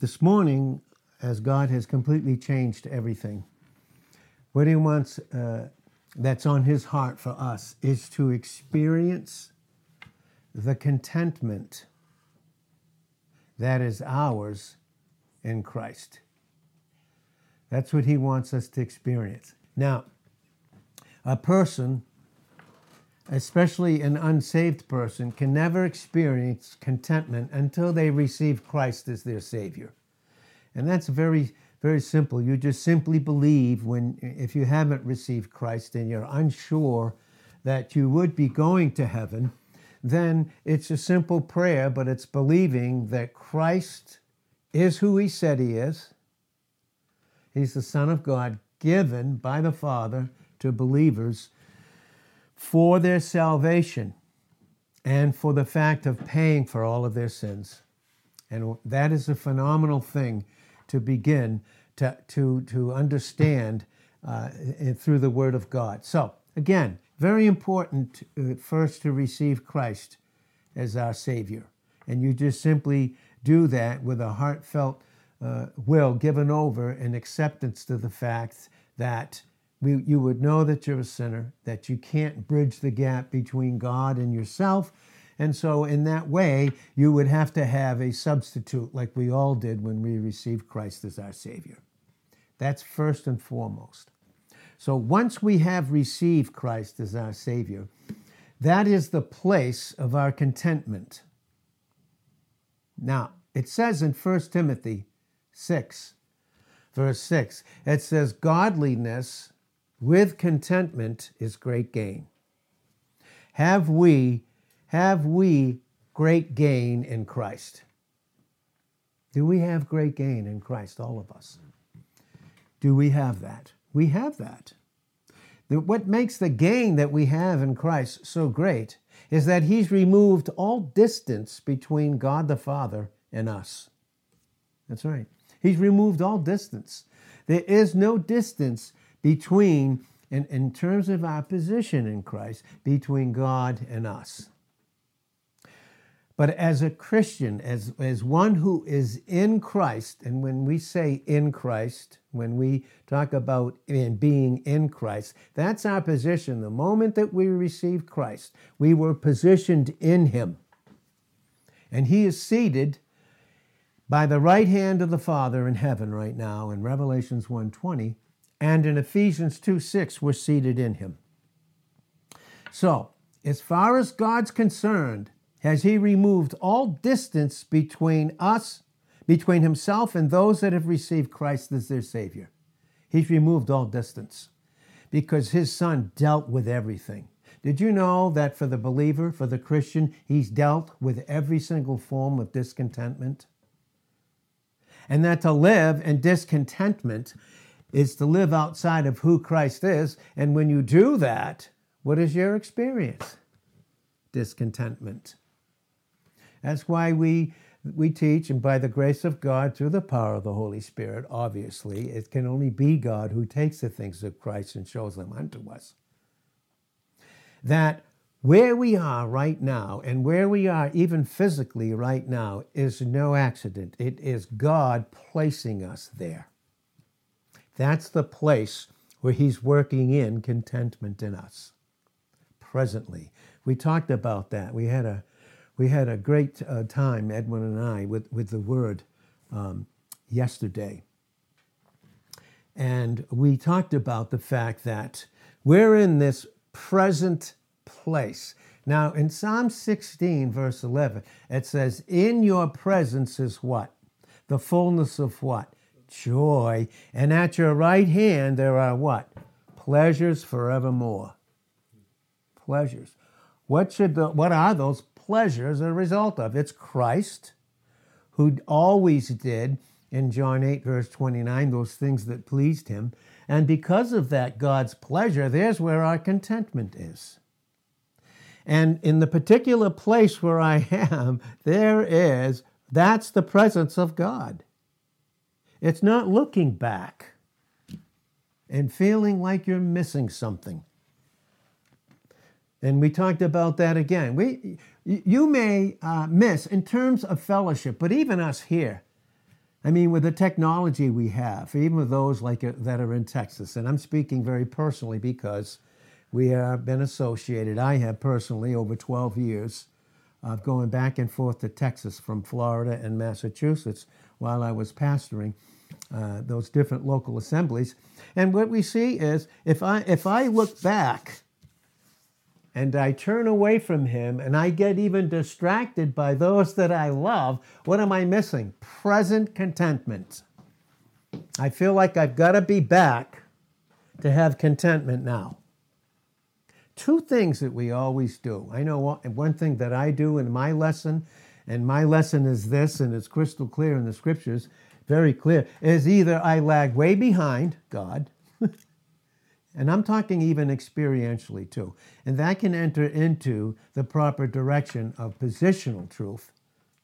this morning, as God has completely changed everything, what He wants uh, that's on His heart for us is to experience the contentment that is ours in Christ. That's what He wants us to experience. Now, a person, especially an unsaved person, can never experience contentment until they receive Christ as their Savior. And that's very, very simple. You just simply believe when, if you haven't received Christ and you're unsure that you would be going to heaven, then it's a simple prayer, but it's believing that Christ is who He said He is. He's the Son of God given by the Father to believers for their salvation and for the fact of paying for all of their sins. And that is a phenomenal thing to begin to, to, to understand uh, through the Word of God. So, again, very important uh, first to receive Christ as our Savior. And you just simply do that with a heartfelt uh, will given over and acceptance to the fact that we, you would know that you're a sinner, that you can't bridge the gap between God and yourself. And so, in that way, you would have to have a substitute like we all did when we received Christ as our Savior. That's first and foremost. So, once we have received Christ as our Savior, that is the place of our contentment. Now, it says in 1 Timothy 6, verse 6, it says, Godliness with contentment is great gain. Have we, have we great gain in Christ? Do we have great gain in Christ, all of us? Do we have that? We have that. What makes the gain that we have in Christ so great is that He's removed all distance between God the Father and us. That's right. He's removed all distance. There is no distance between, in, in terms of our position in Christ, between God and us. But as a Christian, as, as one who is in Christ, and when we say in Christ, when we talk about in being in Christ, that's our position. The moment that we received Christ, we were positioned in Him. And He is seated by the right hand of the Father in heaven right now in Revelations 1:20 and in Ephesians 2 6, we're seated in him. So, as far as God's concerned, has he removed all distance between us, between himself and those that have received Christ as their Savior? He's removed all distance because his son dealt with everything. Did you know that for the believer, for the Christian, he's dealt with every single form of discontentment? And that to live in discontentment is to live outside of who Christ is. And when you do that, what is your experience? Discontentment. That's why we we teach, and by the grace of God, through the power of the Holy Spirit, obviously, it can only be God who takes the things of Christ and shows them unto us. That where we are right now, and where we are even physically right now, is no accident. It is God placing us there. That's the place where He's working in contentment in us presently. We talked about that. We had a we had a great uh, time, Edwin and I, with, with the word um, yesterday. And we talked about the fact that we're in this present place. Now, in Psalm 16, verse 11, it says, In your presence is what? The fullness of what? Joy. And at your right hand there are what? Pleasures forevermore. Pleasures. What should the, what are those pleasures a result of? It's Christ, who always did in John 8, verse 29, those things that pleased him. And because of that, God's pleasure, there's where our contentment is. And in the particular place where I am, there is, that's the presence of God. It's not looking back and feeling like you're missing something. And we talked about that again. We, you may uh, miss in terms of fellowship, but even us here, I mean, with the technology we have, even with those like uh, that are in Texas, and I'm speaking very personally because we have been associated. I have personally over 12 years of going back and forth to Texas from Florida and Massachusetts while I was pastoring uh, those different local assemblies. And what we see is if I if I look back and I turn away from him and I get even distracted by those that I love, what am I missing? Present contentment. I feel like I've got to be back to have contentment now. Two things that we always do. I know one thing that I do in my lesson, and my lesson is this, and it's crystal clear in the scriptures, very clear, is either I lag way behind God, and I'm talking even experientially too, and that can enter into the proper direction of positional truth,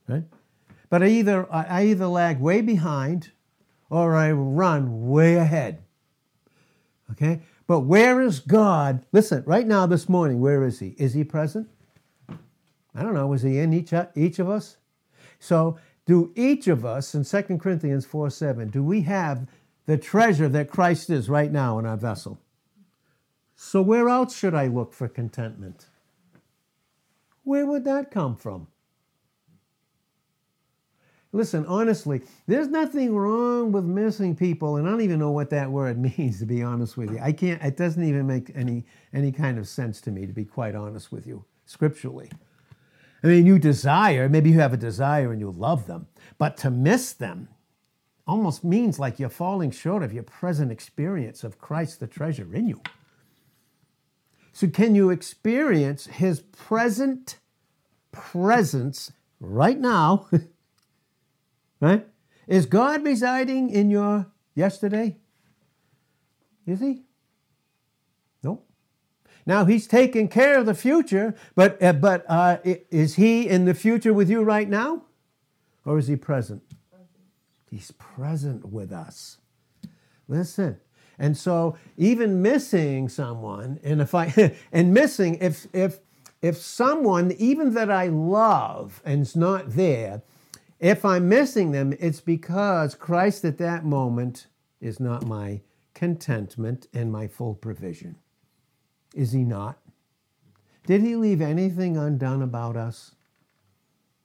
right? But I either I either lag way behind or I run way ahead. Okay? But where is God? Listen, right now, this morning, where is He? Is He present? I don't know. Is He in each, each of us? So, do each of us, in 2 Corinthians 4 7, do we have the treasure that Christ is right now in our vessel? So, where else should I look for contentment? Where would that come from? Listen, honestly, there's nothing wrong with missing people, and I don't even know what that word means, to be honest with you. I can't, it doesn't even make any, any kind of sense to me, to be quite honest with you, scripturally. I mean, you desire, maybe you have a desire and you love them, but to miss them almost means like you're falling short of your present experience of Christ, the treasure in you. So, can you experience his present presence right now? Right? Is God residing in your yesterday? Is he? Nope. Now he's taking care of the future, but uh, but uh, is he in the future with you right now, or is he present? He's present with us. Listen, and so even missing someone, and if I and missing if if if someone even that I love and is not there, if I'm missing them, it's because Christ at that moment is not my contentment and my full provision. Is he not? Did he leave anything undone about us?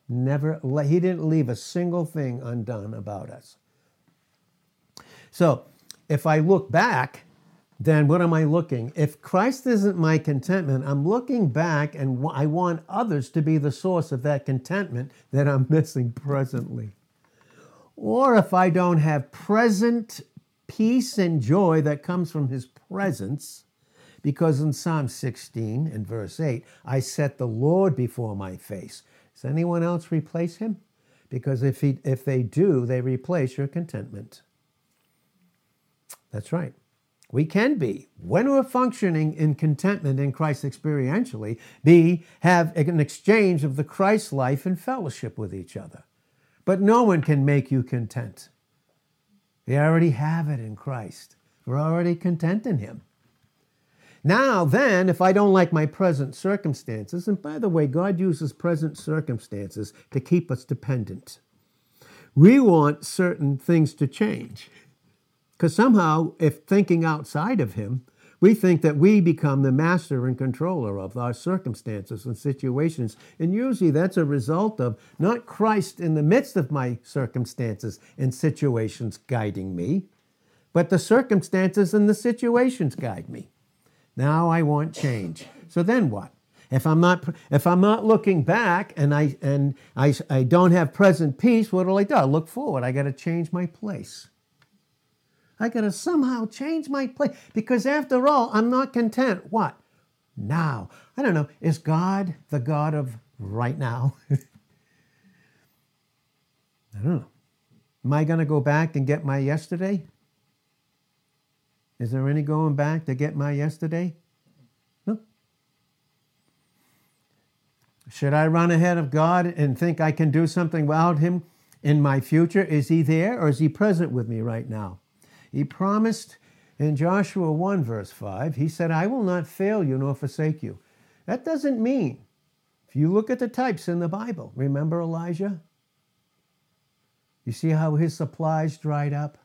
Never, he didn't leave a single thing undone about us. So if I look back, then what am I looking? If Christ isn't my contentment, I'm looking back and I want others to be the source of that contentment that I'm missing presently. Or if I don't have present peace and joy that comes from his presence, because in Psalm 16 and verse 8, I set the Lord before my face. Does anyone else replace him? Because if, he, if they do, they replace your contentment. That's right. We can be, when we're functioning in contentment in Christ experientially, be have an exchange of the Christ life and fellowship with each other. But no one can make you content. We already have it in Christ. We're already content in Him. Now, then, if I don't like my present circumstances, and by the way, God uses present circumstances to keep us dependent. We want certain things to change. Because somehow, if thinking outside of Him, we think that we become the master and controller of our circumstances and situations. And usually that's a result of not Christ in the midst of my circumstances and situations guiding me, but the circumstances and the situations guide me. Now I want change. So then what? If I'm not if I'm not looking back and I and I, I don't have present peace, what do I do? I look forward. I got to change my place. I got to somehow change my place because after all, I'm not content. What? Now. I don't know. Is God the God of right now? I don't know. Am I going to go back and get my yesterday? Is there any going back to get my yesterday? No. Should I run ahead of God and think I can do something without Him in my future? Is He there or is He present with me right now? He promised in Joshua 1, verse 5, he said, I will not fail you nor forsake you. That doesn't mean, if you look at the types in the Bible, remember Elijah? You see how his supplies dried up?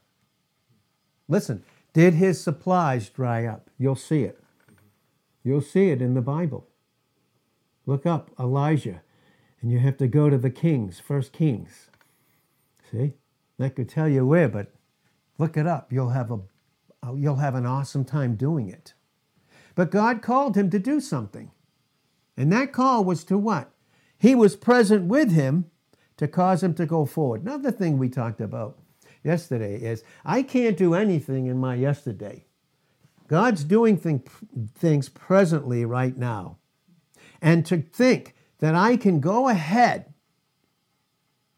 Listen, did his supplies dry up? You'll see it. You'll see it in the Bible. Look up Elijah, and you have to go to the Kings, First Kings. See, That could tell you where, but look it up. You'll have a, you'll have an awesome time doing it. But God called him to do something, and that call was to what? He was present with him to cause him to go forward. Another thing we talked about yesterday is I can't do anything in my yesterday. God's doing thing, things presently right now. And to think that I can go ahead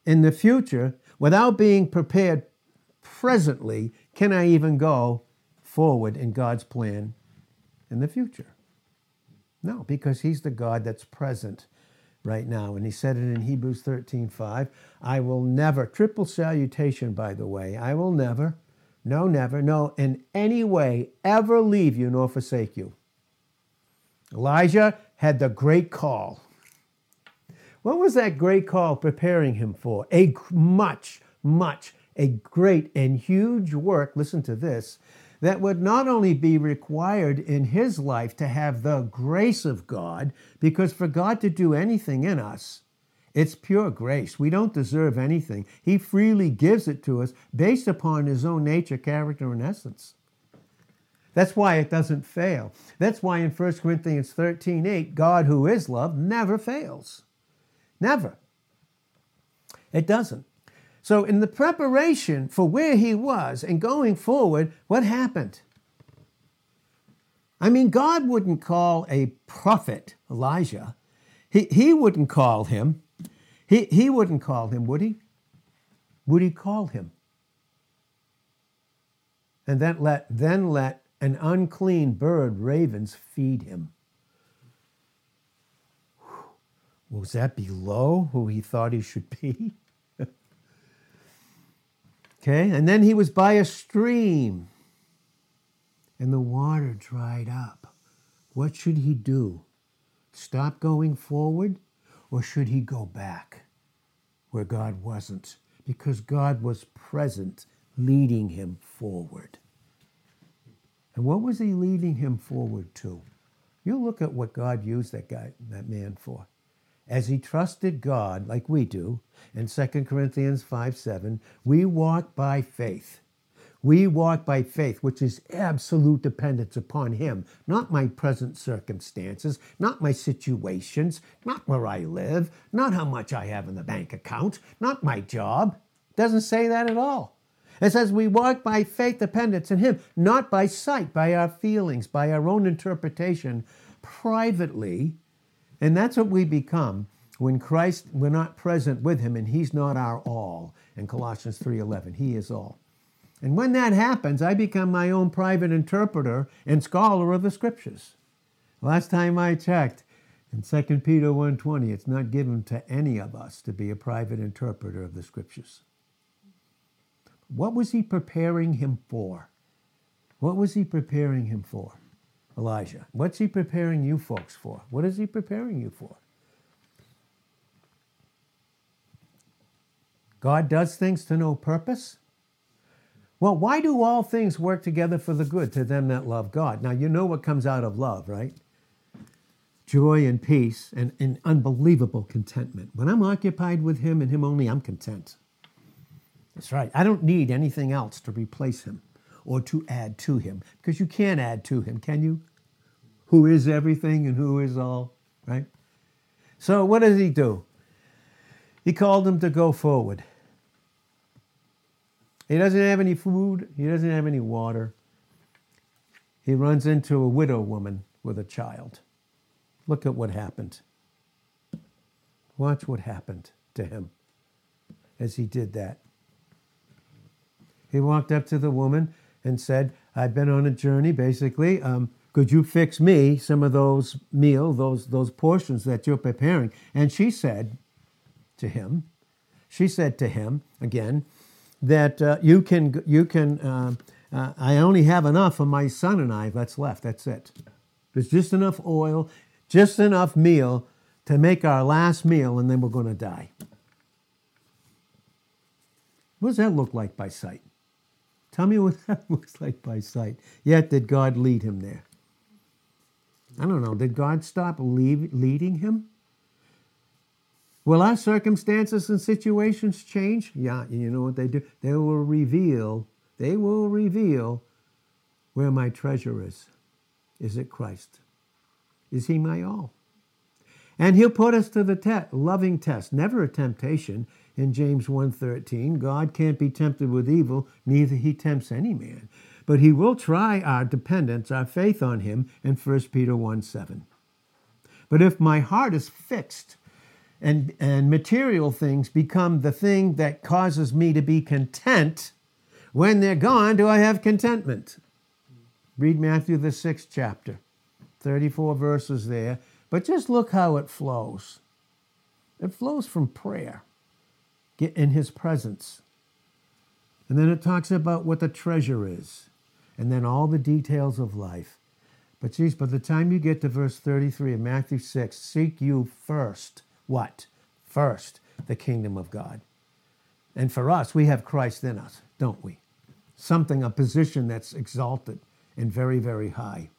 in the future without being prepared presently, can I even go forward in God's plan in the future? No, because He's the God that's present right now. And he said it in Hebrews 13 5. I will never, triple salutation, by the way, I will never, no, never, no, in any way ever leave you nor forsake you. Elijah had the great call. What was that great call preparing him for? A much, much, a great and huge work. Listen to this that would not only be required in his life to have the grace of God, because for God to do anything in us, it's pure grace. We don't deserve anything. He freely gives it to us based upon his own nature, character, and essence. That's why it doesn't fail. That's why in 1 Corinthians 13 8, God, who is love, never fails. Never. It doesn't. So, in the preparation for where he was and going forward, what happened? I mean, God wouldn't call a prophet Elijah. He, he wouldn't call him. He, he wouldn't call him, would he? Would he call him? And then let, then let an unclean bird, ravens, feed him. Was that below who he thought he should be? Okay, and then he was by a stream and the water dried up. What should he do? Stop going forward or should he go back where God wasn't? Because God was present, leading him forward. And what was he leading him forward to? You look at what God used that guy, that man for as he trusted God, like we do, in 2 Corinthians 5 7, we walk by faith. We walk by faith, which is absolute dependence upon Him, not my present circumstances, not my situations, not where I live, not how much I have in the bank account, not my job. It doesn't say that at all. It says we walk by faith dependence in Him, not by sight, by our feelings, by our own interpretation, privately and that's what we become when Christ we're not present with him and he's not our all. In Colossians 3:11, he is all. And when that happens, I become my own private interpreter and scholar of the scriptures. Last time I checked, in 2 Peter 1:20, it's not given to any of us to be a private interpreter of the scriptures. What was he preparing him for? What was he preparing him for? Elijah. What's he preparing you folks for? What is he preparing you for? God does things to no purpose? Well, why do all things work together for the good to them that love God? Now, you know what comes out of love, right? Joy and peace and, and unbelievable contentment. When I'm occupied with Him and Him only, I'm content. That's right. I don't need anything else to replace Him or to add to him. Because you can't add to him, can you? Who is everything and who is all, right? So what does he do? He called them to go forward. He doesn't have any food, he doesn't have any water. He runs into a widow woman with a child. Look at what happened. Watch what happened to him as he did that. He walked up to the woman and said, I've been on a journey, basically. Um, could you fix me some of those meal, those, those portions that you're preparing? And she said to him, she said to him again, that uh, you can, you can uh, uh, I only have enough for my son and I that's left. That's it. There's just enough oil, just enough meal to make our last meal, and then we're going to die. What does that look like by sight? Tell me what that looks like by sight. Yet did God lead him there? I don't know. Did God stop leading him? Will our circumstances and situations change? Yeah, you know what they do? They will reveal, they will reveal where my treasure is. Is it Christ? Is he my all? And he'll put us to the te- loving test, never a temptation. In James 1:13, God can't be tempted with evil, neither he tempts any man. But he will try our dependence, our faith on him in 1 Peter 1 7. But if my heart is fixed and, and material things become the thing that causes me to be content, when they're gone, do I have contentment? Read Matthew, the sixth chapter, 34 verses there. But just look how it flows. It flows from prayer, get in his presence. And then it talks about what the treasure is, and then all the details of life. But geez, by the time you get to verse 33 of Matthew 6, seek you first what? First, the kingdom of God. And for us, we have Christ in us, don't we? Something, a position that's exalted and very, very high.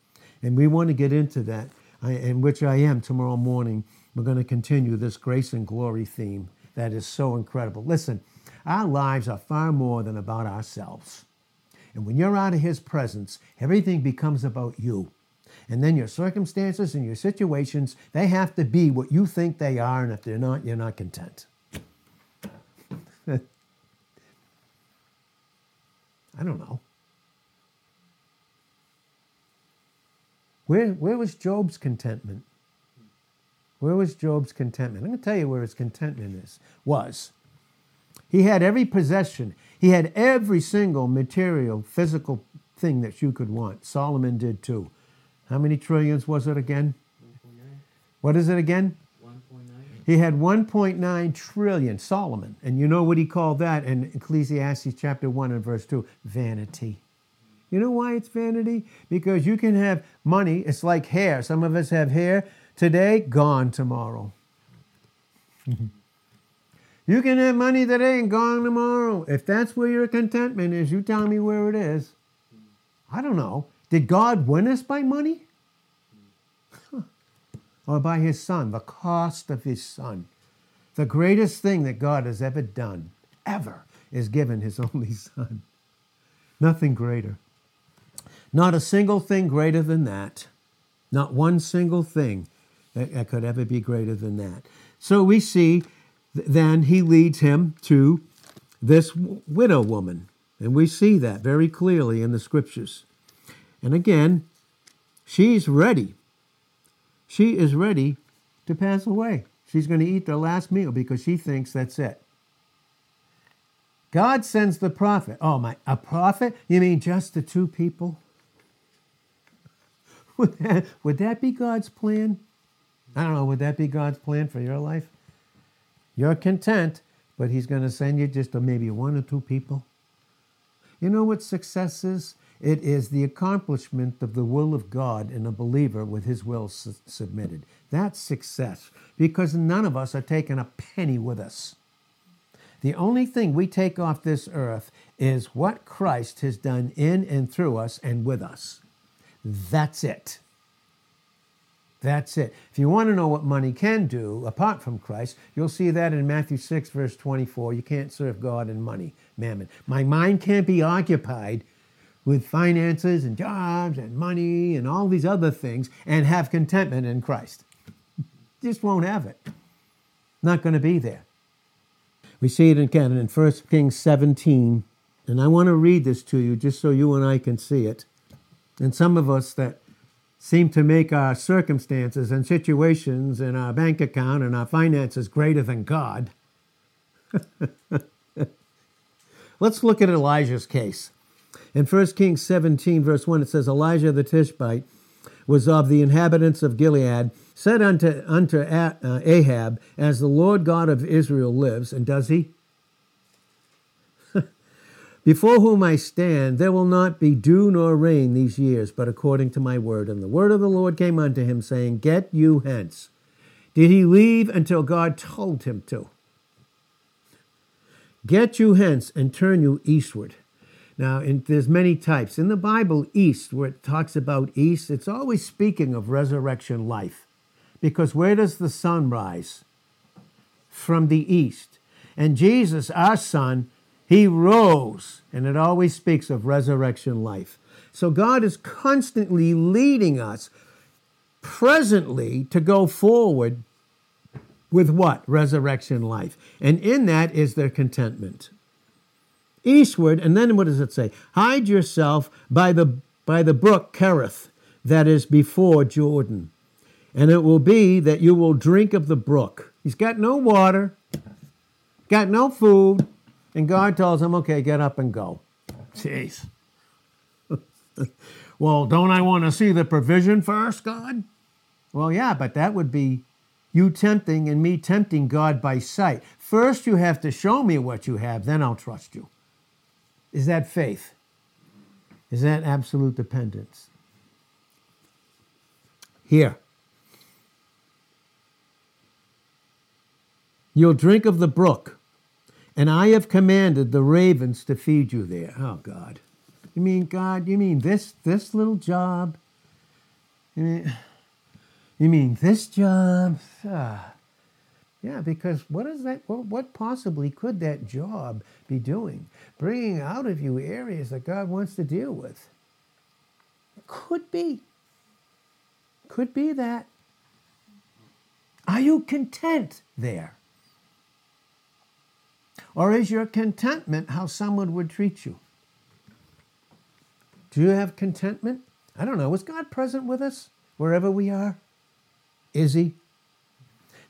And we want to get into that, in which I am tomorrow morning. We're going to continue this grace and glory theme that is so incredible. Listen, our lives are far more than about ourselves. And when you're out of His presence, everything becomes about you. And then your circumstances and your situations, they have to be what you think they are. And if they're not, you're not content. I don't know. Where, where was Job's contentment? Where was Job's contentment? I'm going to tell you where his contentment is, was. He had every possession. He had every single material, physical thing that you could want. Solomon did too. How many trillions was it again? 1.9. What is it again? 1.9. He had 1.9 trillion, Solomon. And you know what he called that in Ecclesiastes chapter 1 and verse 2? Vanity. You know why it's vanity? Because you can have money, it's like hair. Some of us have hair today, gone tomorrow. you can have money today and gone tomorrow. If that's where your contentment is, you tell me where it is. I don't know. Did God win us by money? or by his son, the cost of his son? The greatest thing that God has ever done, ever, is given his only son. Nothing greater. Not a single thing greater than that. Not one single thing that, that could ever be greater than that. So we see then he leads him to this widow woman. And we see that very clearly in the scriptures. And again, she's ready. She is ready to pass away. She's going to eat the last meal because she thinks that's it. God sends the prophet. Oh my, a prophet? You mean just the two people? Would that, would that be God's plan? I don't know. Would that be God's plan for your life? You're content, but He's going to send you just maybe one or two people. You know what success is? It is the accomplishment of the will of God in a believer with his will su- submitted. That's success because none of us are taking a penny with us. The only thing we take off this earth is what Christ has done in and through us and with us. That's it. That's it. If you want to know what money can do apart from Christ, you'll see that in Matthew 6, verse 24. You can't serve God and money, mammon. My mind can't be occupied with finances and jobs and money and all these other things and have contentment in Christ. Just won't have it. Not going to be there. We see it again in 1 Kings 17, and I want to read this to you just so you and I can see it. And some of us that seem to make our circumstances and situations and our bank account and our finances greater than God. Let's look at Elijah's case. In 1 Kings 17, verse 1, it says, Elijah the Tishbite was of the inhabitants of Gilead, said unto, unto uh, Ahab, As the Lord God of Israel lives, and does he? Before whom I stand, there will not be dew nor rain these years, but according to my word. And the word of the Lord came unto him, saying, Get you hence. Did he leave until God told him to? Get you hence and turn you eastward. Now, in, there's many types. In the Bible, east, where it talks about east, it's always speaking of resurrection life. Because where does the sun rise? From the east. And Jesus, our son, he rose, and it always speaks of resurrection life. So God is constantly leading us presently to go forward with what? Resurrection life. And in that is their contentment. Eastward, and then what does it say? Hide yourself by the by the brook Kerith that is before Jordan. And it will be that you will drink of the brook. He's got no water, got no food, and God tells him, okay, get up and go. Jeez. well, don't I want to see the provision first, God? Well, yeah, but that would be you tempting and me tempting God by sight. First, you have to show me what you have, then I'll trust you. Is that faith? Is that absolute dependence? Here. You'll drink of the brook, and I have commanded the ravens to feed you there. Oh God. You mean God, you mean this this little job? You mean, you mean this job? Ah. Yeah, because what is that? What, what possibly could that job be doing? Bringing out of you areas that God wants to deal with. Could be. Could be that. Are you content there? Or is your contentment how someone would treat you? Do you have contentment? I don't know. Is God present with us wherever we are? Is He?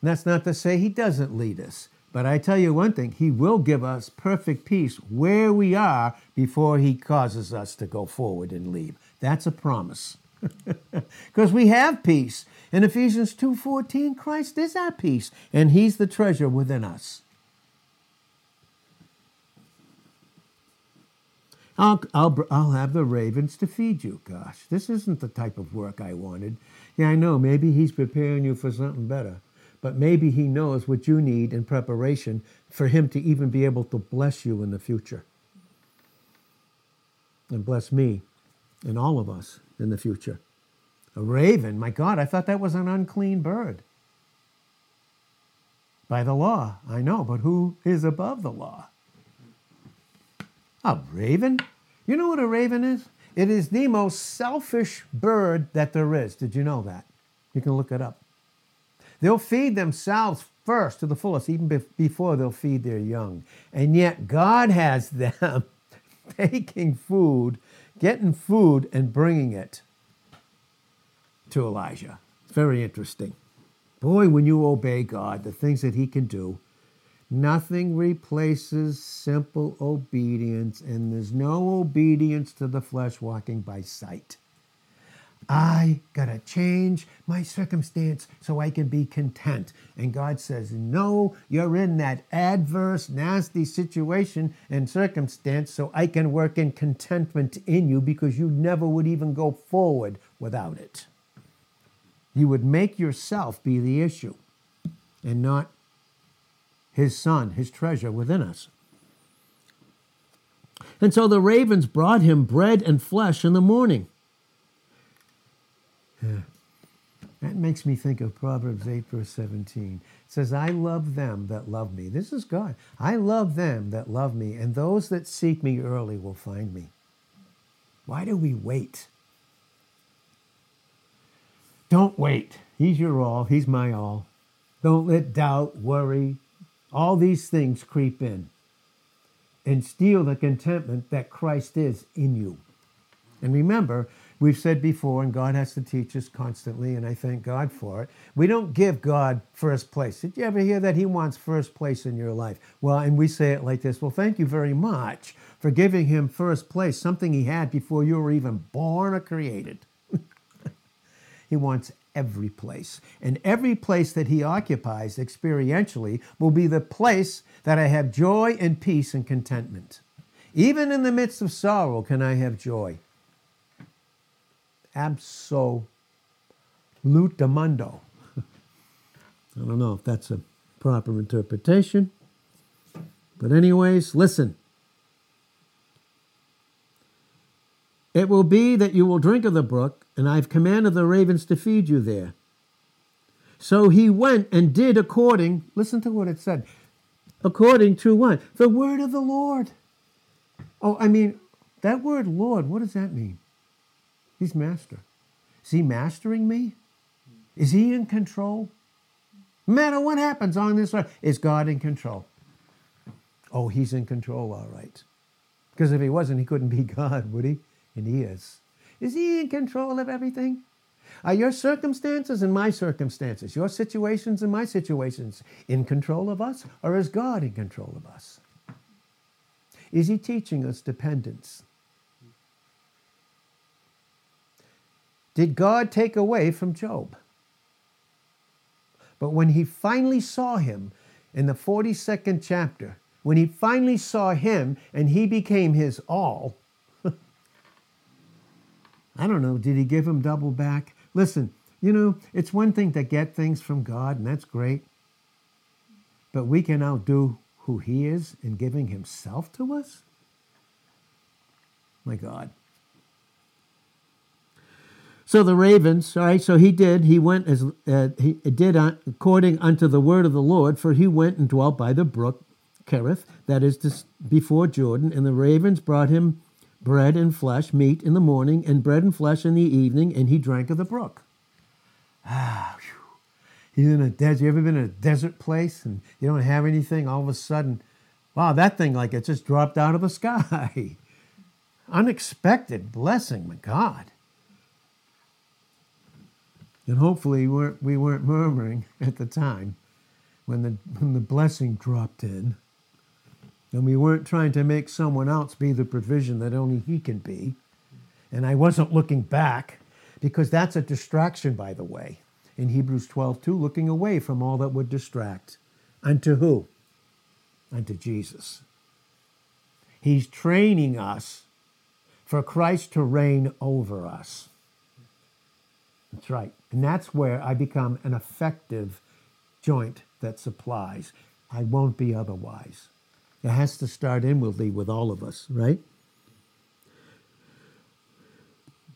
And that's not to say he doesn't lead us. But I tell you one thing, he will give us perfect peace where we are before he causes us to go forward and leave. That's a promise. Because we have peace. In Ephesians 2:14, Christ is our peace, and he's the treasure within us. I'll, I'll, I'll have the ravens to feed you. Gosh, this isn't the type of work I wanted. Yeah, I know. Maybe he's preparing you for something better but maybe He knows what you need in preparation for Him to even be able to bless you in the future. And bless me and all of us in the future. A raven, my God, I thought that was an unclean bird. By the law, I know, but who is above the law? A raven? You know what a raven is? It is the most selfish bird that there is. Did you know that? You can look it up. They'll feed themselves first to the fullest, even before they'll feed their young. And yet, God has them taking food, getting food, and bringing it to Elijah. It's very interesting. Boy, when you obey God, the things that He can do, nothing replaces simple obedience, and there's no obedience to the flesh walking by sight. I got to change my circumstance so I can be content. And God says, No, you're in that adverse, nasty situation and circumstance so I can work in contentment in you because you never would even go forward without it. You would make yourself be the issue and not his son, his treasure within us. And so the ravens brought him bread and flesh in the morning yeah. That makes me think of Proverbs 8, verse 17. It says, I love them that love me. This is God. I love them that love me, and those that seek me early will find me. Why do we wait? Don't wait. He's your all, He's my all. Don't let doubt, worry, all these things creep in and steal the contentment that Christ is in you. And remember, We've said before, and God has to teach us constantly, and I thank God for it. We don't give God first place. Did you ever hear that He wants first place in your life? Well, and we say it like this Well, thank you very much for giving Him first place, something He had before you were even born or created. he wants every place. And every place that He occupies experientially will be the place that I have joy and peace and contentment. Even in the midst of sorrow, can I have joy absolutamundo. I don't know if that's a proper interpretation, But, anyways, listen. It will be that you will drink of the brook, and I've commanded the ravens to feed you there. So he went and did according, listen to what it said, according to what? The word of the Lord. Oh, I mean, that word Lord, what does that mean? He's master. Is he mastering me? Is he in control? No matter what happens on this earth, is God in control? Oh, he's in control, all right. Because if he wasn't, he couldn't be God, would he? And he is. Is he in control of everything? Are your circumstances and my circumstances, your situations and my situations, in control of us? Or is God in control of us? Is he teaching us dependence? Did God take away from Job? But when he finally saw him in the 42nd chapter, when he finally saw him and he became his all, I don't know, did he give him double back? Listen, you know, it's one thing to get things from God, and that's great. But we can outdo who He is in giving Himself to us? My God. So the ravens, all right, so he did, he went as, uh, he did according unto the word of the Lord, for he went and dwelt by the brook Kerith, that is before Jordan, and the ravens brought him bread and flesh, meat in the morning, and bread and flesh in the evening, and he drank of the brook. Ah, He's in a desert. You ever been in a desert place and you don't have anything? All of a sudden, wow, that thing like it just dropped out of the sky. Unexpected blessing, my God. And hopefully we weren't, we weren't murmuring at the time when the, when the blessing dropped in. And we weren't trying to make someone else be the provision that only he can be. And I wasn't looking back because that's a distraction, by the way. In Hebrews 12, 2, looking away from all that would distract. Unto who? Unto Jesus. He's training us for Christ to reign over us. That's right. And that's where I become an effective joint that supplies. I won't be otherwise. It has to start inwardly with all of us, right?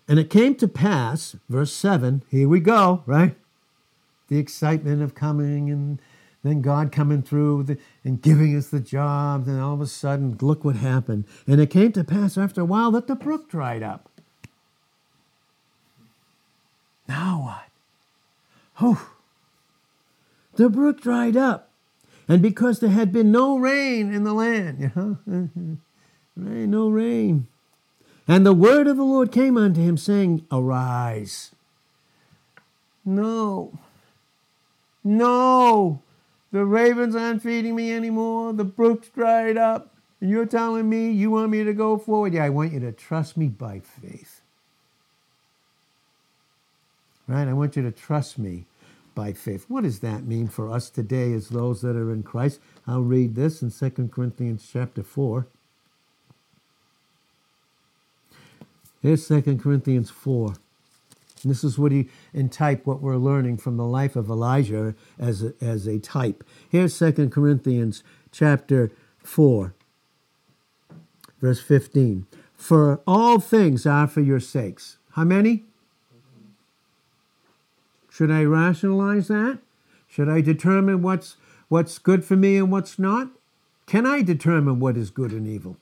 And it came to pass, verse 7, here we go, right? The excitement of coming and then God coming through the, and giving us the job. Then all of a sudden, look what happened. And it came to pass after a while that the brook dried up. Now what? Oh, the brook dried up. And because there had been no rain in the land, you know, rain, no rain. And the word of the Lord came unto him, saying, Arise. No. No. The ravens aren't feeding me anymore. The brook's dried up. And you're telling me you want me to go forward? Yeah, I want you to trust me by faith. Right? I want you to trust me by faith. What does that mean for us today as those that are in Christ? I'll read this in 2 Corinthians chapter 4. Here's 2 Corinthians 4. And this is what he in type what we're learning from the life of Elijah as a, as a type. Here's 2 Corinthians chapter 4 verse 15. For all things are for your sakes. How many? Should I rationalize that? Should I determine what's, what's good for me and what's not? Can I determine what is good and evil?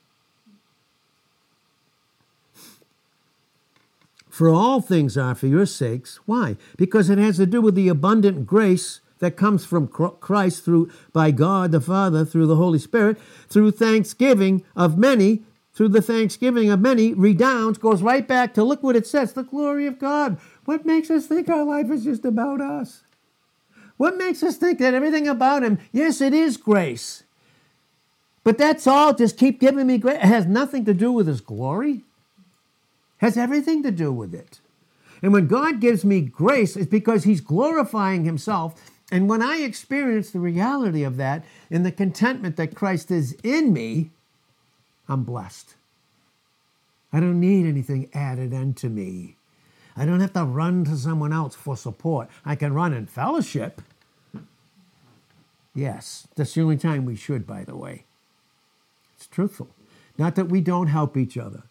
For all things are for your sakes. Why? Because it has to do with the abundant grace that comes from Christ through by God the Father through the Holy Spirit through thanksgiving of many through the thanksgiving of many redounds goes right back to look what it says the glory of God what makes us think our life is just about us? What makes us think that everything about Him, yes, it is grace. But that's all. Just keep giving me grace. It has nothing to do with His glory, it has everything to do with it. And when God gives me grace, it's because He's glorifying Himself. And when I experience the reality of that and the contentment that Christ is in me, I'm blessed. I don't need anything added unto me. I don't have to run to someone else for support. I can run in fellowship. Yes, that's the only time we should, by the way. It's truthful. Not that we don't help each other,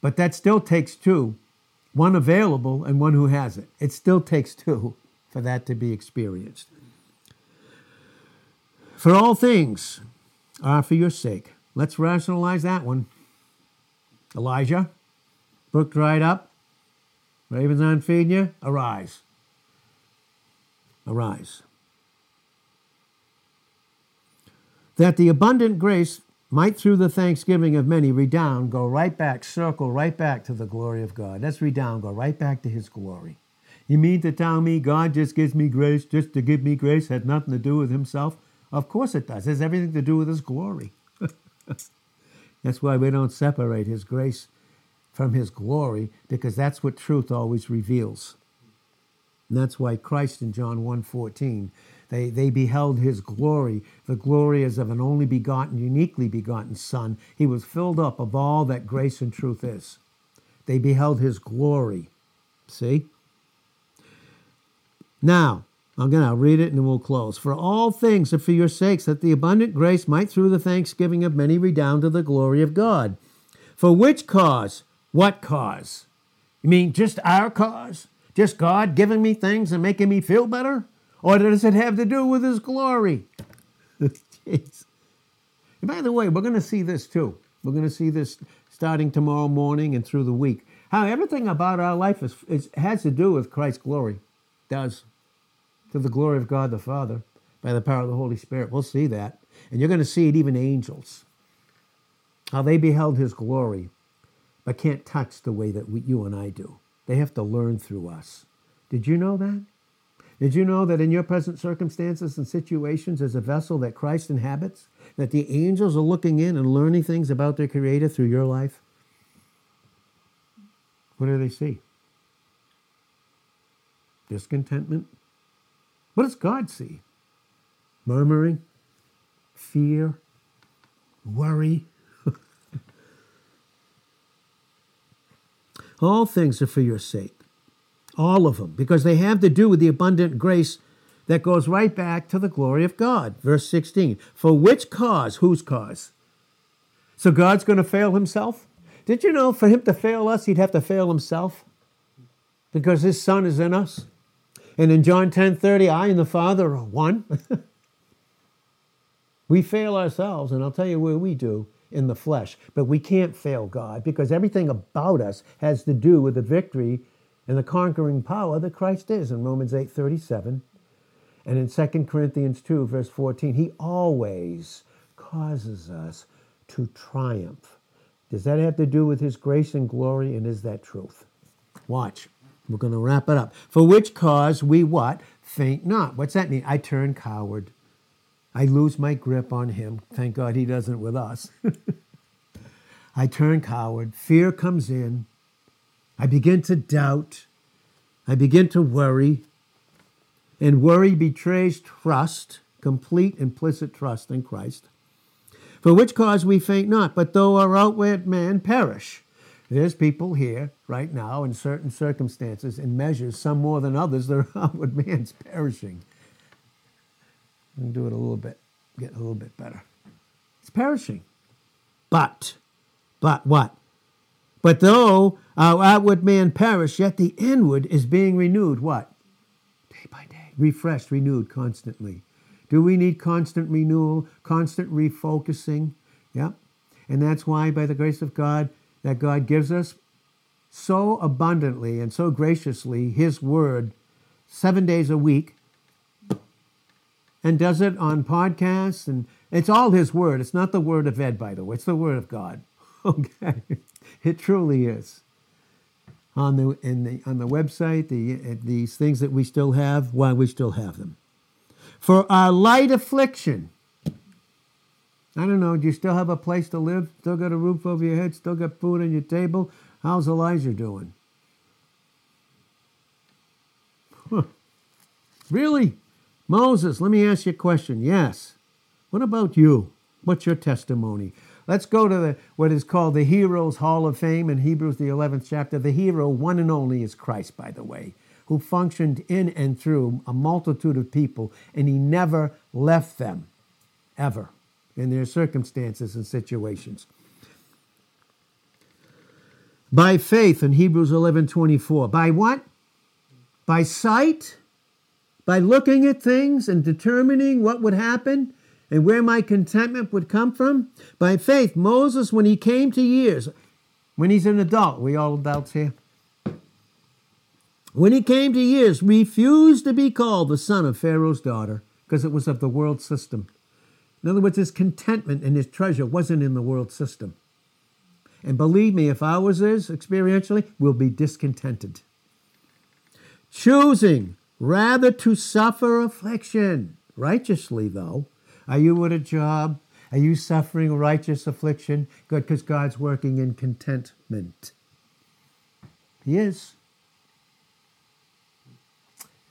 but that still takes two one available and one who has it. It still takes two for that to be experienced. For all things are for your sake. Let's rationalize that one. Elijah, brook dried up, ravens aren't feeding you, arise. Arise. That the abundant grace might through the thanksgiving of many redound, go right back, circle right back to the glory of God. Let's redound, go right back to his glory. You mean to tell me God just gives me grace just to give me grace, had nothing to do with himself? Of course it does. It has everything to do with his glory. That's why we don't separate his grace from his glory, because that's what truth always reveals. And that's why Christ in John 1:14 they, they beheld his glory. The glory as of an only begotten, uniquely begotten Son. He was filled up of all that grace and truth is. They beheld his glory. See? Now, I'm going to read it and then we'll close. For all things are for your sakes, that the abundant grace might through the thanksgiving of many redound to the glory of God. For which cause? What cause? You mean just our cause? Just God giving me things and making me feel better? Or does it have to do with his glory? And by the way, we're going to see this too. We're going to see this starting tomorrow morning and through the week. How everything about our life is, is, has to do with Christ's glory. Does. To the glory of God the Father by the power of the Holy Spirit. We'll see that. And you're going to see it even angels. How they beheld his glory, but can't touch the way that we, you and I do. They have to learn through us. Did you know that? Did you know that in your present circumstances and situations, as a vessel that Christ inhabits, that the angels are looking in and learning things about their Creator through your life? What do they see? Discontentment? What does God see? Murmuring? Fear? Worry? All things are for your sake all of them, because they have to do with the abundant grace that goes right back to the glory of God. Verse 16. For which cause? Whose cause? So God's going to fail himself? Did you know for him to fail us, he'd have to fail himself? Because his son is in us. And in John 10 30, I and the Father are one. we fail ourselves, and I'll tell you where we do in the flesh. But we can't fail God because everything about us has to do with the victory and the conquering power that Christ is in Romans 8:37 and in 2 Corinthians 2 verse 14 he always causes us to triumph. Does that have to do with his grace and glory and is that truth? Watch. We're going to wrap it up. For which cause we what? Faint not. What's that mean? I turn coward. I lose my grip on him. Thank God he doesn't with us. I turn coward. Fear comes in. I begin to doubt. I begin to worry. And worry betrays trust, complete implicit trust in Christ. For which cause we faint not, but though our outward man perish. There's people here right now in certain circumstances, in measures, some more than others, their outward man's perishing. And do it a little bit, get a little bit better. It's perishing. But, but what? But though our outward man perish, yet the inward is being renewed. What? Day by day. Refreshed, renewed constantly. Do we need constant renewal, constant refocusing? Yeah. And that's why, by the grace of God, that God gives us so abundantly and so graciously His Word seven days a week and does it on podcasts. And it's all His Word. It's not the Word of Ed, by the way, it's the Word of God. Okay. It truly is. On the, in the, on the website, the, eh, these things that we still have, why we still have them. For our light affliction. I don't know, do you still have a place to live? Still got a roof over your head? Still got food on your table? How's Elijah doing? Huh. Really? Moses, let me ask you a question. Yes. What about you? What's your testimony? Let's go to the, what is called the Heroes Hall of Fame in Hebrews, the 11th chapter. The hero, one and only, is Christ, by the way, who functioned in and through a multitude of people, and he never left them, ever. In their circumstances and situations. By faith in Hebrews 11:24. By what? By sight? By looking at things and determining what would happen and where my contentment would come from? By faith, Moses, when he came to years, when he's an adult, we all adults here? When he came to years, refused to be called the son of Pharaoh's daughter because it was of the world system. In other words, his contentment and his treasure wasn't in the world system. And believe me, if ours is experientially, we'll be discontented. Choosing rather to suffer affliction, righteously though. Are you at a job? Are you suffering righteous affliction? Good, because God's working in contentment. He is.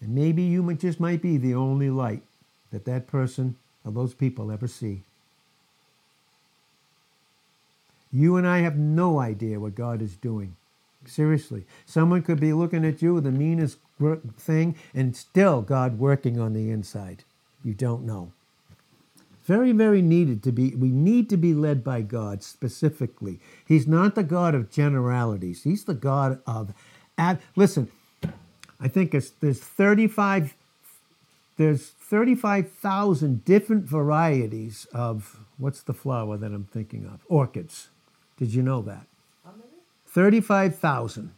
And maybe you just might be the only light that that person or those people ever see. You and I have no idea what God is doing. Seriously. Someone could be looking at you, with the meanest thing, and still God working on the inside. You don't know. Very, very needed to be, we need to be led by God specifically. He's not the God of generalities. He's the God of, listen, I think it's, there's 35, there's 35,000 different varieties of, what's the flower that I'm thinking of? Orchids. Did you know that? 35,000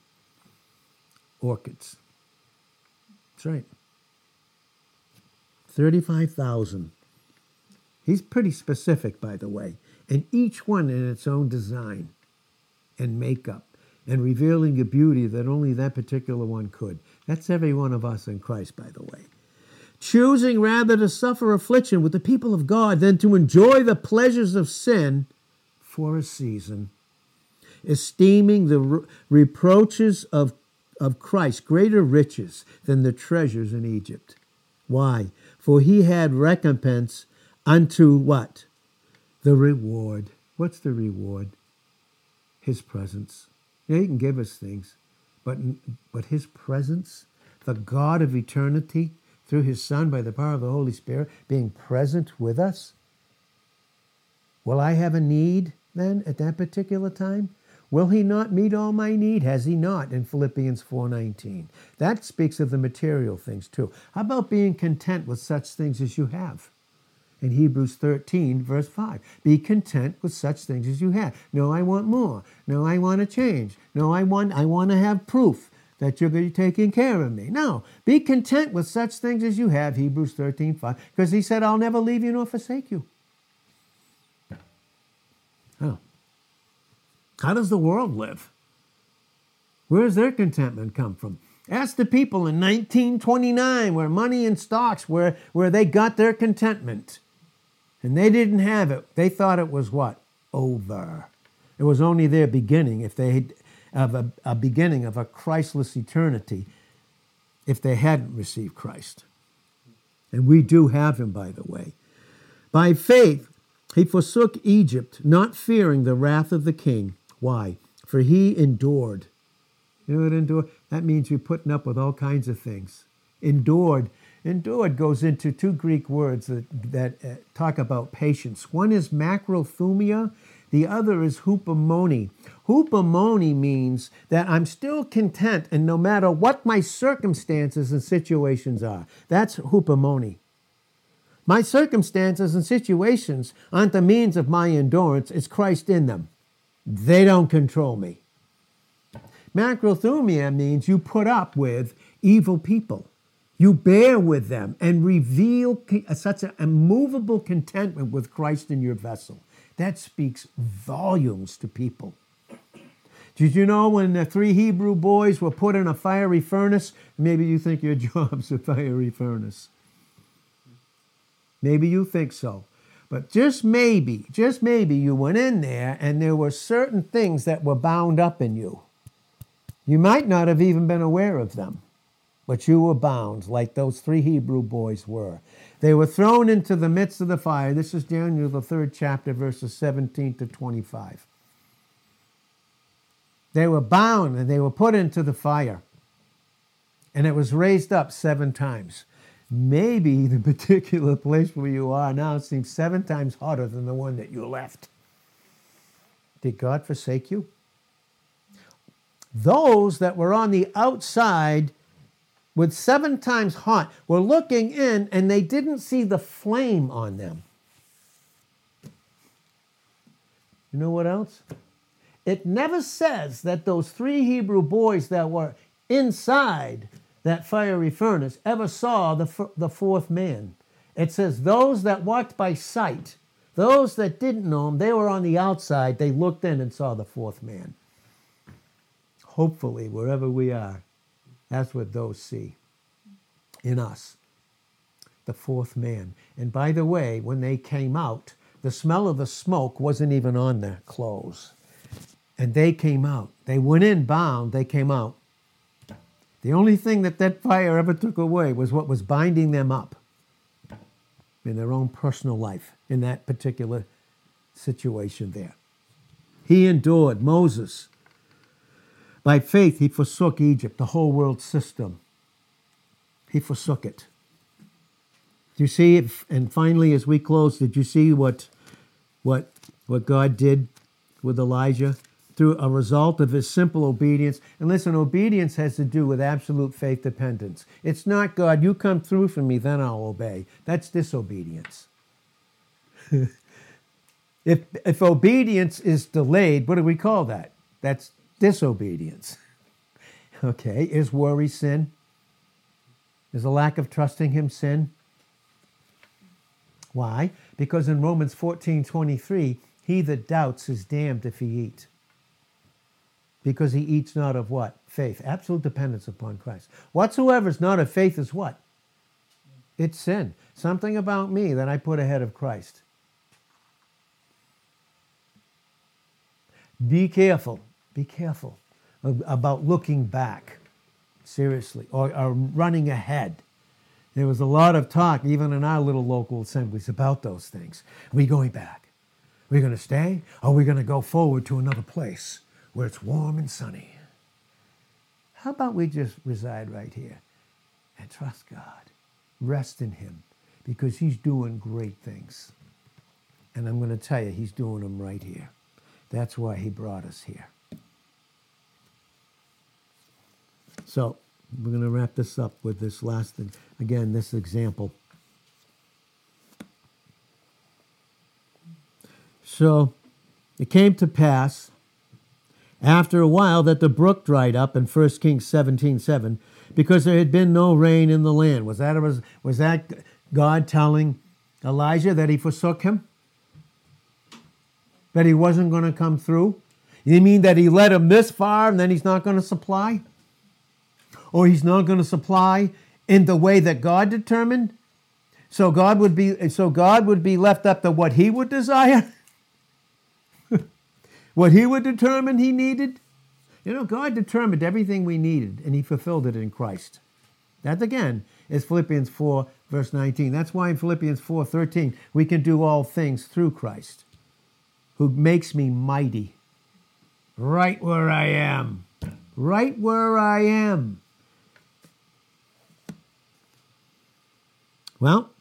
orchids. That's right. 35,000. He's pretty specific, by the way, and each one in its own design and makeup and revealing a beauty that only that particular one could. That's every one of us in Christ, by the way. Choosing rather to suffer affliction with the people of God than to enjoy the pleasures of sin for a season, esteeming the re- reproaches of, of Christ greater riches than the treasures in Egypt. Why? For he had recompense unto what? The reward. What's the reward? His presence. Yeah, he can give us things, but, but his presence, the God of eternity, through his Son by the power of the Holy Spirit, being present with us, will I have a need then at that particular time? Will he not meet all my need? Has he not in Philippians 4:19? That speaks of the material things too. How about being content with such things as you have? in Hebrews 13, verse 5. Be content with such things as you have. No, I want more. No, I want to change. No, I want I want to have proof that you're going to be taking care of me. No, be content with such things as you have, Hebrews 13, 5, because he said, I'll never leave you nor forsake you. Oh. How does the world live? Where does their contentment come from? Ask the people in 1929 where money and stocks, where, where they got their contentment. And they didn't have it. They thought it was what? Over. It was only their beginning if they had of a, a beginning of a Christless eternity if they hadn't received Christ. And we do have him, by the way. By faith, he forsook Egypt, not fearing the wrath of the king. Why? For he endured. You know what endure? That means you're putting up with all kinds of things. Endured Endured goes into two Greek words that, that uh, talk about patience. One is macrothumia, the other is hupomone. Hupomone means that I'm still content and no matter what my circumstances and situations are. That's hupomone. My circumstances and situations aren't the means of my endurance, it's Christ in them. They don't control me. Macrothumia means you put up with evil people. You bear with them and reveal such an immovable contentment with Christ in your vessel. That speaks volumes to people. Did you know when the three Hebrew boys were put in a fiery furnace? Maybe you think your job's a fiery furnace. Maybe you think so. But just maybe, just maybe you went in there and there were certain things that were bound up in you. You might not have even been aware of them but you were bound like those three Hebrew boys were. They were thrown into the midst of the fire. This is Daniel, the third chapter, verses 17 to 25. They were bound and they were put into the fire. And it was raised up seven times. maybe the particular place where you are now seems seven times hotter than the one that you left. Did God forsake you? Those that were on the outside with seven times hot were looking in and they didn't see the flame on them. You know what else? It never says that those three Hebrew boys that were inside that fiery furnace ever saw the, the fourth man. It says those that walked by sight, those that didn't know him, they were on the outside. They looked in and saw the fourth man. Hopefully, wherever we are, that's what those see in us. The fourth man. And by the way, when they came out, the smell of the smoke wasn't even on their clothes. And they came out. They went in bound, they came out. The only thing that that fire ever took away was what was binding them up in their own personal life in that particular situation there. He endured, Moses. By faith, he forsook Egypt, the whole world system. He forsook it. Do you see it? And finally, as we close, did you see what, what, what God did with Elijah? Through a result of his simple obedience. And listen, obedience has to do with absolute faith dependence. It's not God, you come through for me, then I'll obey. That's disobedience. if, if obedience is delayed, what do we call that? That's disobedience. Okay, is worry sin? Is a lack of trusting him sin? Why? Because in Romans 14 23, he that doubts is damned if he eat because he eats not of what? Faith. Absolute dependence upon Christ. Whatsoever is not of faith is what? It's sin. Something about me that I put ahead of Christ. Be careful. Be careful about looking back, seriously, or, or running ahead. There was a lot of talk, even in our little local assemblies, about those things. Are we going back? Are we going to stay? Or are we going to go forward to another place? Where it's warm and sunny. How about we just reside right here and trust God? Rest in Him because He's doing great things. And I'm going to tell you, He's doing them right here. That's why He brought us here. So we're going to wrap this up with this last thing. Again, this example. So it came to pass after a while that the brook dried up in 1 Kings 17 7 because there had been no rain in the land. Was that, was, was that God telling Elijah that he forsook him? That he wasn't going to come through? You mean that he led him this far and then he's not going to supply? Or he's not going to supply in the way that God determined? So God would be so God would be left up to what he would desire? What he would determine he needed. You know, God determined everything we needed and he fulfilled it in Christ. That again is Philippians 4, verse 19. That's why in Philippians 4, 13, we can do all things through Christ, who makes me mighty. Right where I am. Right where I am. Well,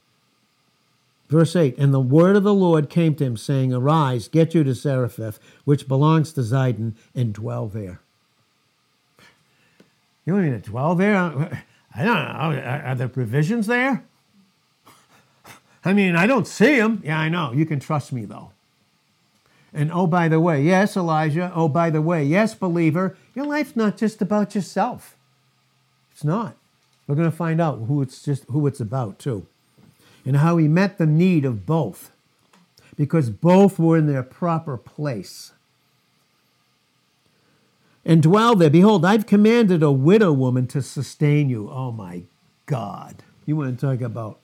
Verse 8 And the word of the Lord came to him, saying, Arise, get you to Zarephath, which belongs to Zidon, and dwell there. You want me to dwell there? I don't know. Are there provisions there? I mean, I don't see them. Yeah, I know. You can trust me, though. And oh, by the way, yes, Elijah. Oh, by the way, yes, believer. Your life's not just about yourself. It's not. We're going to find out who it's just who it's about too and how he met the need of both because both were in their proper place. And dwell there. Behold, I've commanded a widow woman to sustain you. Oh my God. You want to talk about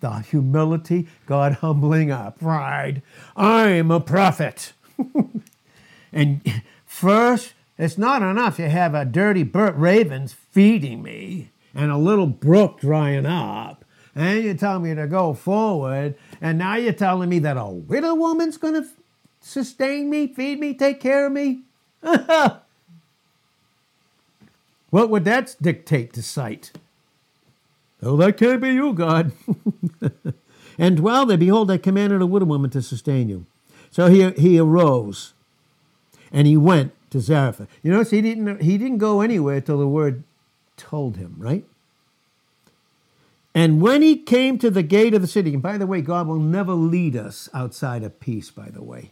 the humility, God humbling our pride. I'm a prophet. and first, it's not enough to have a dirty Bert Ravens feeding me and a little brook drying up and you're telling me to go forward, and now you're telling me that a widow woman's going to sustain me, feed me, take care of me? what would that dictate to sight? Oh, that can't be you, God. and dwell there. Behold, I commanded a widow woman to sustain you. So he, he arose and he went to Zarephath. You notice he didn't, he didn't go anywhere till the word told him, right? And when he came to the gate of the city, and by the way, God will never lead us outside of peace, by the way.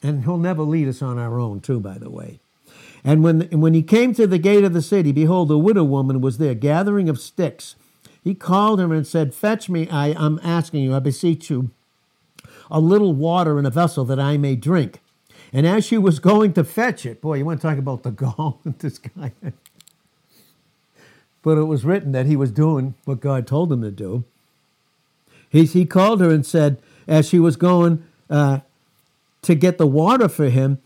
And he'll never lead us on our own, too, by the way. And when, when he came to the gate of the city, behold, a widow woman was there, gathering of sticks. He called her and said, Fetch me, I I'm asking you, I beseech you, a little water in a vessel that I may drink. And as she was going to fetch it, boy, you want to talk about the gall with this guy. But it was written that he was doing what God told him to do. He, he called her and said, as she was going uh, to get the water for him,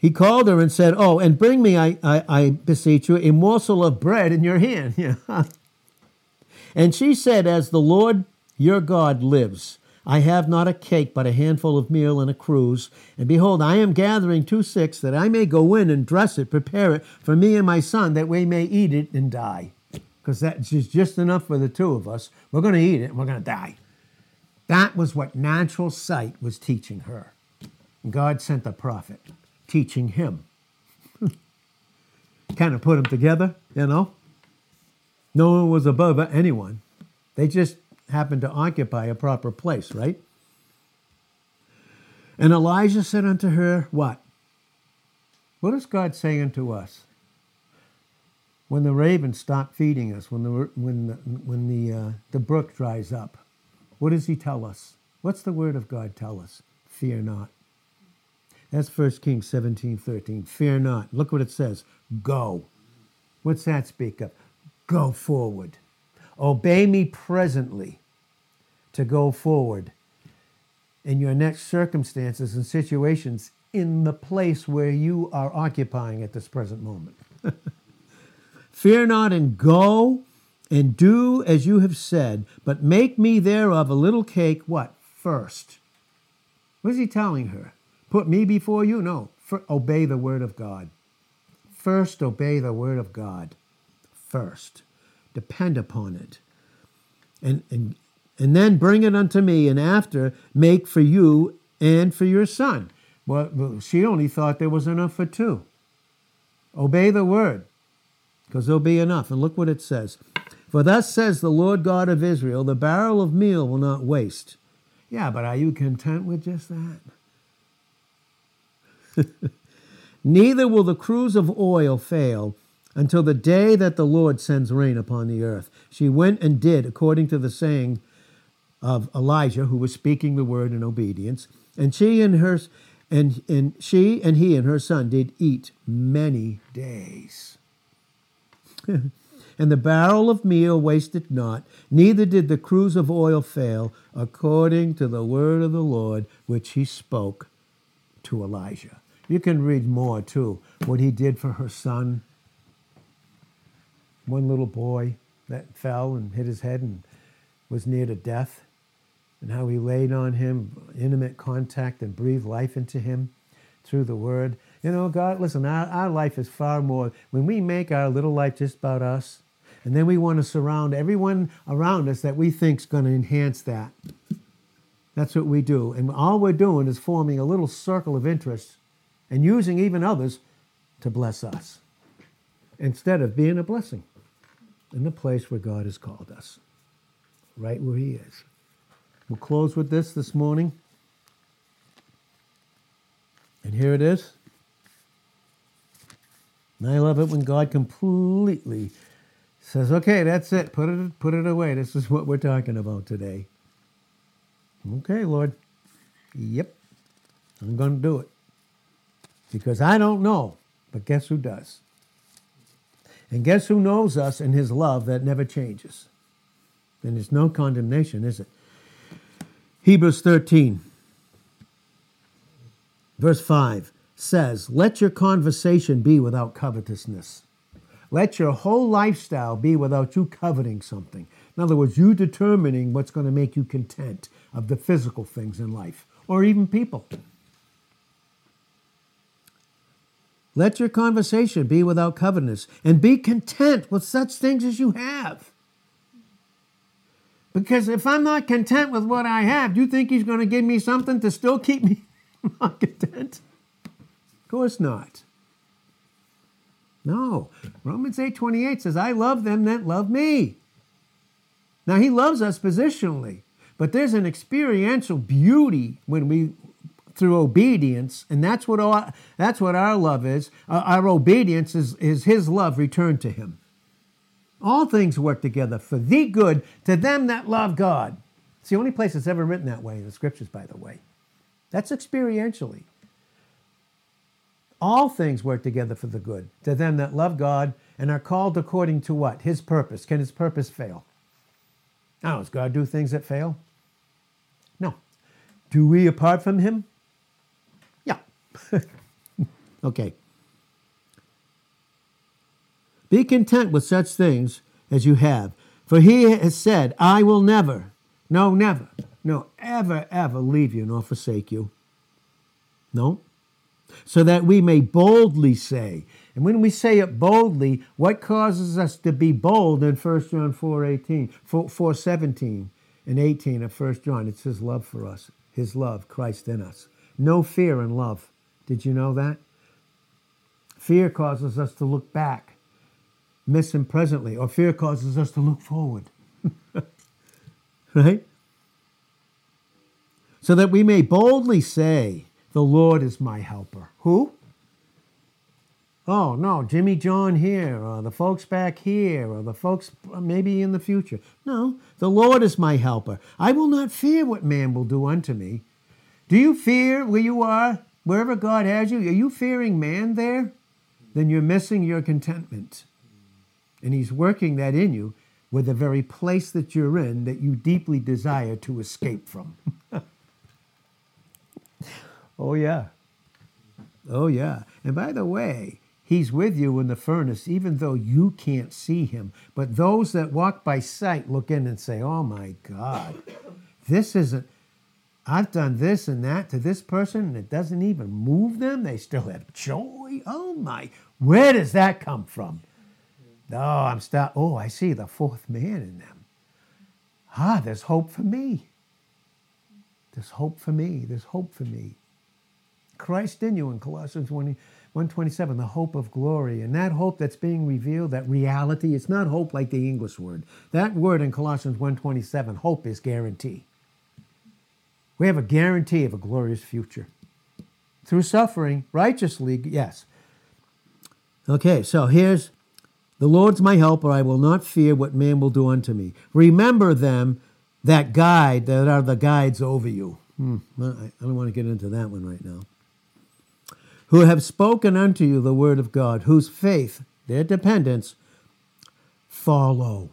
he called her and said, Oh, and bring me, I, I, I beseech you, a morsel of bread in your hand. Yeah. and she said, As the Lord your God lives, I have not a cake, but a handful of meal and a cruse. And behold, I am gathering two sticks that I may go in and dress it, prepare it for me and my son, that we may eat it and die. Because that's just enough for the two of us. We're going to eat it and we're going to die. That was what natural sight was teaching her. God sent a prophet teaching him. kind of put them together, you know. No one was above anyone. They just happened to occupy a proper place, right? And Elijah said unto her, What? What is God saying to us? When the ravens stop feeding us, when the, when the, when the, uh, the brook dries up, what does he tell us? What's the word of God tell us? Fear not. That's 1 Kings 17, 13. Fear not. Look what it says. Go. What's that speak of? Go forward. Obey me presently to go forward in your next circumstances and situations in the place where you are occupying at this present moment. Fear not and go and do as you have said, but make me thereof a little cake, what? First. What is he telling her? Put me before you? No. For, obey the word of God. First, obey the word of God. First. Depend upon it. And, and, and then bring it unto me, and after make for you and for your son. Well, she only thought there was enough for two. Obey the word, because there'll be enough. And look what it says. For thus says the Lord God of Israel, the barrel of meal will not waste. Yeah, but are you content with just that? Neither will the cruse of oil fail until the day that the Lord sends rain upon the earth. She went and did according to the saying of Elijah, who was speaking the word in obedience. And she and her and, and she and he and her son did eat many days. and the barrel of meal wasted not, neither did the cruse of oil fail, according to the word of the Lord which he spoke to Elijah. You can read more too. What he did for her son. One little boy that fell and hit his head and was near to death, and how he laid on him, intimate contact, and breathed life into him through the word. You know, God, listen, our, our life is far more. When we make our little life just about us, and then we want to surround everyone around us that we think is going to enhance that. That's what we do. And all we're doing is forming a little circle of interest and using even others to bless us instead of being a blessing in the place where God has called us, right where He is. We'll close with this this morning. And here it is. And I love it when God completely says, okay, that's it. Put it, put it away. This is what we're talking about today. Okay, Lord. Yep. I'm going to do it because I don't know, but guess who does? And guess who knows us in his love that never changes? And there's no condemnation, is it? Hebrews 13, verse 5 says, Let your conversation be without covetousness. Let your whole lifestyle be without you coveting something. In other words, you determining what's going to make you content of the physical things in life or even people. Let your conversation be without covetousness, and be content with such things as you have. Because if I'm not content with what I have, do you think He's going to give me something to still keep me not content? Of course not. No. Romans 8:28 says, "I love them that love me." Now he loves us positionally, but there's an experiential beauty when we through obedience, and that's what our, that's what our love is. Uh, our obedience is, is his love returned to him. All things work together for the good to them that love God. It's the only place it's ever written that way in the scriptures, by the way. That's experientially. All things work together for the good to them that love God and are called according to what? His purpose. Can his purpose fail? Now, does God do things that fail? No. Do we apart from him? Yeah. okay. Be content with such things as you have. For he has said, I will never, no, never, no, ever, ever leave you nor forsake you. No. So that we may boldly say, and when we say it boldly, what causes us to be bold in 1 John 4 18, 4, 4 17 and 18 of 1 John? It's his love for us, his love, Christ in us. No fear in love. Did you know that? Fear causes us to look back miss him presently, or fear causes us to look forward. right? So that we may boldly say, The Lord is my helper. Who? Oh, no, Jimmy John here, or the folks back here, or the folks maybe in the future. No, the Lord is my helper. I will not fear what man will do unto me. Do you fear where you are, wherever God has you? Are you fearing man there? Then you're missing your contentment. And He's working that in you with the very place that you're in that you deeply desire to escape from. oh, yeah. Oh, yeah. And by the way, He's with you in the furnace, even though you can't see Him. But those that walk by sight look in and say, Oh, my God, this isn't. I've done this and that to this person, and it doesn't even move them. They still have joy. Oh my, where does that come from? Oh, I'm start. Oh, I see the fourth man in them. Ah, there's hope for me. There's hope for me. There's hope for me. Christ in you in Colossians 1, 127, the hope of glory. And that hope that's being revealed, that reality, it's not hope like the English word. That word in Colossians 127, hope is guarantee. We have a guarantee of a glorious future. Through suffering, righteously, yes. Okay, so here's the Lord's my helper, I will not fear what man will do unto me. Remember them that guide, that are the guides over you. Hmm, I don't want to get into that one right now. Who have spoken unto you the word of God, whose faith, their dependence, follow,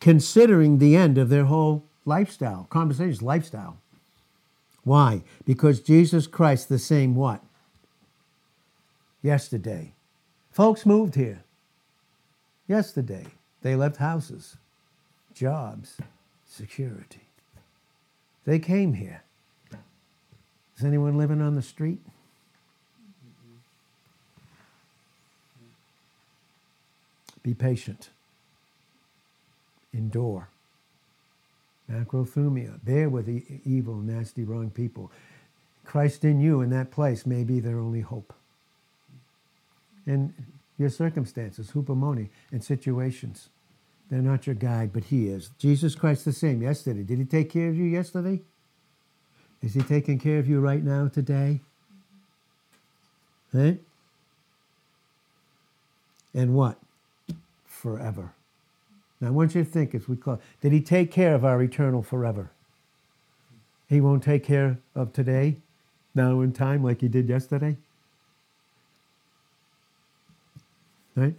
considering the end of their whole lifestyle, conversations, lifestyle. Why? Because Jesus Christ, the same what? Yesterday. Folks moved here. Yesterday, they left houses, jobs, security. They came here. Is anyone living on the street? Be patient. Endure. Macrothumia. Bear with the evil, nasty, wrong people. Christ in you in that place may be their only hope. And your circumstances, hupomone, and situations. They're not your guide, but He is. Jesus Christ the same yesterday. Did He take care of you yesterday? Is He taking care of you right now today? Eh? And what? Forever. Now I want you to think as we close. Did He take care of our eternal forever? He won't take care of today, now in time, like He did yesterday? Right?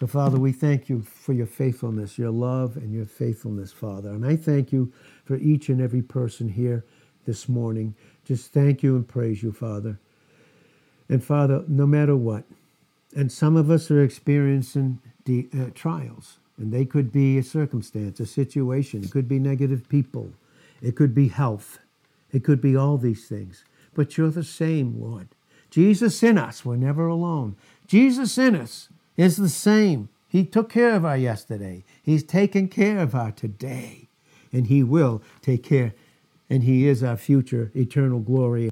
So, Father, we thank you for your faithfulness, your love, and your faithfulness, Father. And I thank you for each and every person here this morning. Just thank you and praise you, Father. And, Father, no matter what, and some of us are experiencing de- uh, trials, and they could be a circumstance, a situation, it could be negative people, it could be health, it could be all these things. But you're the same, Lord. Jesus in us, we're never alone. Jesus in us is the same He took care of our yesterday. He's taken care of our today. And He will take care. And He is our future eternal glory.